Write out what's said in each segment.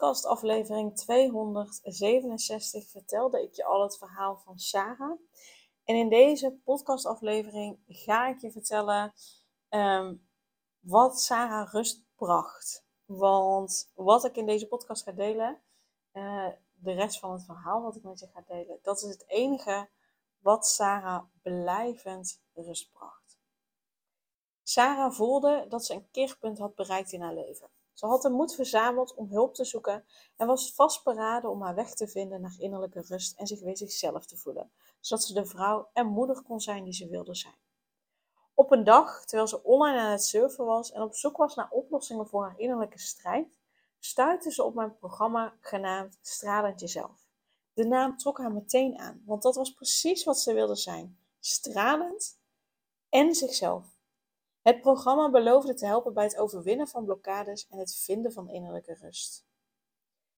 In podcastaflevering 267 vertelde ik je al het verhaal van Sarah. En in deze podcastaflevering ga ik je vertellen ehm, wat Sarah rust bracht. Want wat ik in deze podcast ga delen, uh, de rest van het verhaal wat ik met je ga delen, dat is het enige wat Sarah blijvend rust bracht. Sarah voelde dat ze een keerpunt had bereikt in haar leven. Ze had de moed verzameld om hulp te zoeken en was vastberaden om haar weg te vinden naar innerlijke rust en zich weer zichzelf te voelen, zodat ze de vrouw en moeder kon zijn die ze wilde zijn. Op een dag, terwijl ze online aan het surfen was en op zoek was naar oplossingen voor haar innerlijke strijd, stuitte ze op mijn programma genaamd Stralend Jezelf. De naam trok haar meteen aan, want dat was precies wat ze wilde zijn: stralend en zichzelf. Het programma beloofde te helpen bij het overwinnen van blokkades en het vinden van innerlijke rust.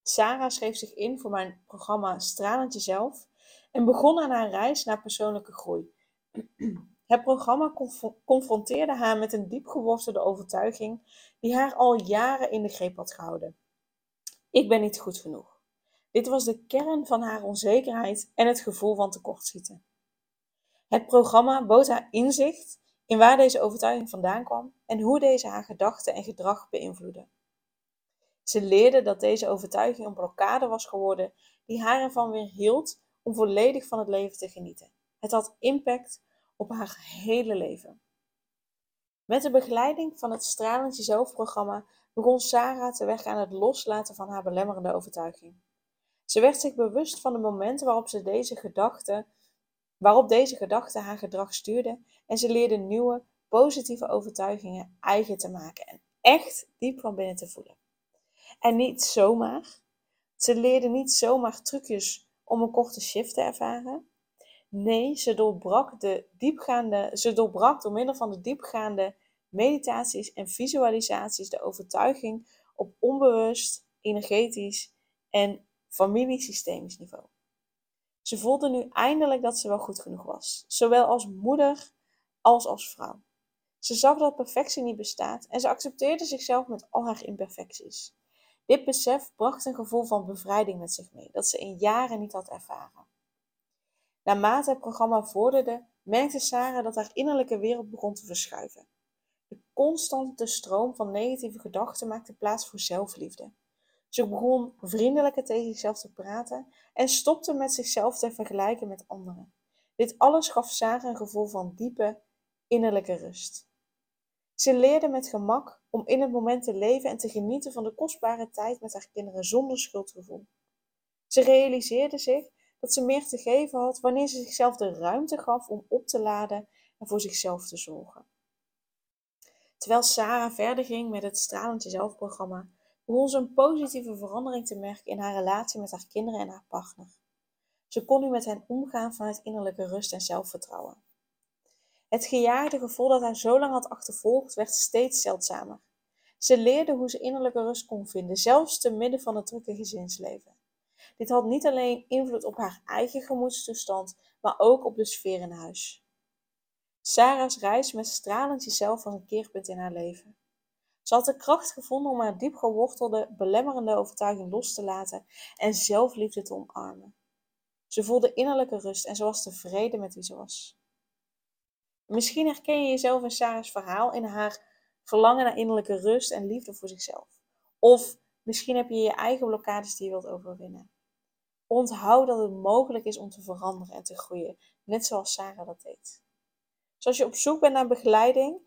Sarah schreef zich in voor mijn programma Stralend Jezelf en begon aan haar reis naar persoonlijke groei. Het programma confronteerde haar met een diep gewortelde overtuiging die haar al jaren in de greep had gehouden. Ik ben niet goed genoeg. Dit was de kern van haar onzekerheid en het gevoel van tekortschieten. Het programma bood haar inzicht in waar deze overtuiging vandaan kwam en hoe deze haar gedachten en gedrag beïnvloedde. Ze leerde dat deze overtuiging een blokkade was geworden die haar ervan weer hield om volledig van het leven te genieten. Het had impact op haar hele leven. Met de begeleiding van het Stralend Jezelf-programma begon Sarah te weg aan het loslaten van haar belemmerende overtuiging. Ze werd zich bewust van de momenten waarop ze deze gedachten waarop deze gedachte haar gedrag stuurde en ze leerde nieuwe, positieve overtuigingen eigen te maken en echt diep van binnen te voelen. En niet zomaar. Ze leerde niet zomaar trucjes om een korte shift te ervaren. Nee, ze doorbrak, de diepgaande, ze doorbrak door middel van de diepgaande meditaties en visualisaties de overtuiging op onbewust, energetisch en familiesystemisch niveau. Ze voelde nu eindelijk dat ze wel goed genoeg was, zowel als moeder als als vrouw. Ze zag dat perfectie niet bestaat en ze accepteerde zichzelf met al haar imperfecties. Dit besef bracht een gevoel van bevrijding met zich mee, dat ze in jaren niet had ervaren. Naarmate het programma vorderde, merkte Sarah dat haar innerlijke wereld begon te verschuiven. De constante stroom van negatieve gedachten maakte plaats voor zelfliefde. Ze begon vriendelijker tegen zichzelf te praten en stopte met zichzelf te vergelijken met anderen. Dit alles gaf Sarah een gevoel van diepe innerlijke rust. Ze leerde met gemak om in het moment te leven en te genieten van de kostbare tijd met haar kinderen zonder schuldgevoel. Ze realiseerde zich dat ze meer te geven had wanneer ze zichzelf de ruimte gaf om op te laden en voor zichzelf te zorgen. Terwijl Sarah verder ging met het Stralend Jezelf-programma, begon ze een positieve verandering te merken in haar relatie met haar kinderen en haar partner. Ze kon nu met hen omgaan vanuit innerlijke rust en zelfvertrouwen. Het gejaagde gevoel dat haar zo lang had achtervolgd, werd steeds zeldzamer. Ze leerde hoe ze innerlijke rust kon vinden, zelfs te midden van het drukke gezinsleven. Dit had niet alleen invloed op haar eigen gemoedstoestand, maar ook op de sfeer in huis. Sarah's reis met stralend jezelf was een keerpunt in haar leven. Ze had de kracht gevonden om haar diep gewortelde, belemmerende overtuiging los te laten en zelfliefde te omarmen. Ze voelde innerlijke rust en ze was tevreden met wie ze was. Misschien herken je jezelf in Sarah's verhaal in haar verlangen naar innerlijke rust en liefde voor zichzelf. Of misschien heb je je eigen blokkades die je wilt overwinnen. Onthoud dat het mogelijk is om te veranderen en te groeien, net zoals Sarah dat deed. Zoals je op zoek bent naar begeleiding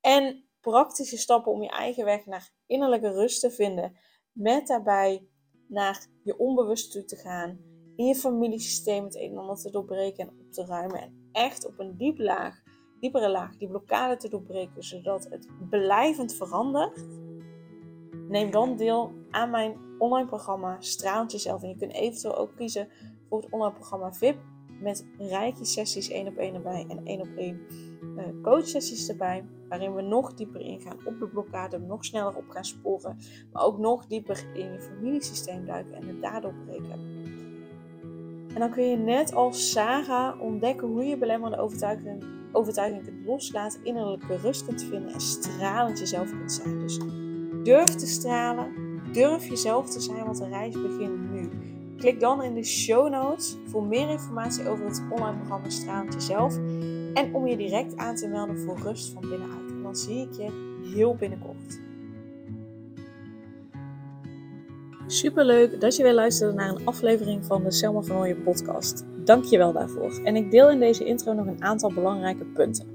en praktische stappen om je eigen weg naar innerlijke rust te vinden. Met daarbij naar je onbewust toe te gaan. In je familiesysteem het een en ander te doorbreken en op te ruimen. En echt op een diep laag, diepere laag, die blokkade te doorbreken. Zodat het blijvend verandert. Neem dan deel aan mijn online programma Straalend Jezelf. En je kunt eventueel ook kiezen voor het online programma VIP met rijke sessies één op één erbij en één op één coachsessies erbij. Waarin we nog dieper ingaan op de blokkade, nog sneller op gaan sporen. Maar ook nog dieper in je familiesysteem duiken en het daardoor breken. En dan kun je net als Sarah ontdekken hoe je belemmerende overtuiging, overtuiging kunt loslaten, innerlijke rust kunt vinden en stralend jezelf kunt zijn. Dus durf te stralen, durf jezelf te zijn, want de reis begint nu. Klik dan in de show notes voor meer informatie over het online programma Stralend Jezelf en om je direct aan te melden voor rust van binnenuit. En dan zie ik je heel binnenkort. Super leuk dat je weer luisterde naar een aflevering van de Selma van Ooyen podcast. Dank je wel daarvoor. En ik deel in deze intro nog een aantal belangrijke punten.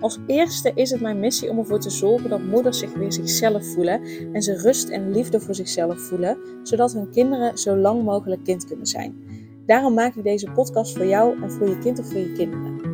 Als eerste is het mijn missie om ervoor te zorgen dat moeders zich weer zichzelf voelen en ze rust en liefde voor zichzelf voelen, zodat hun kinderen zo lang mogelijk kind kunnen zijn. Daarom maak ik deze podcast voor jou en voor je kind of voor je kinderen.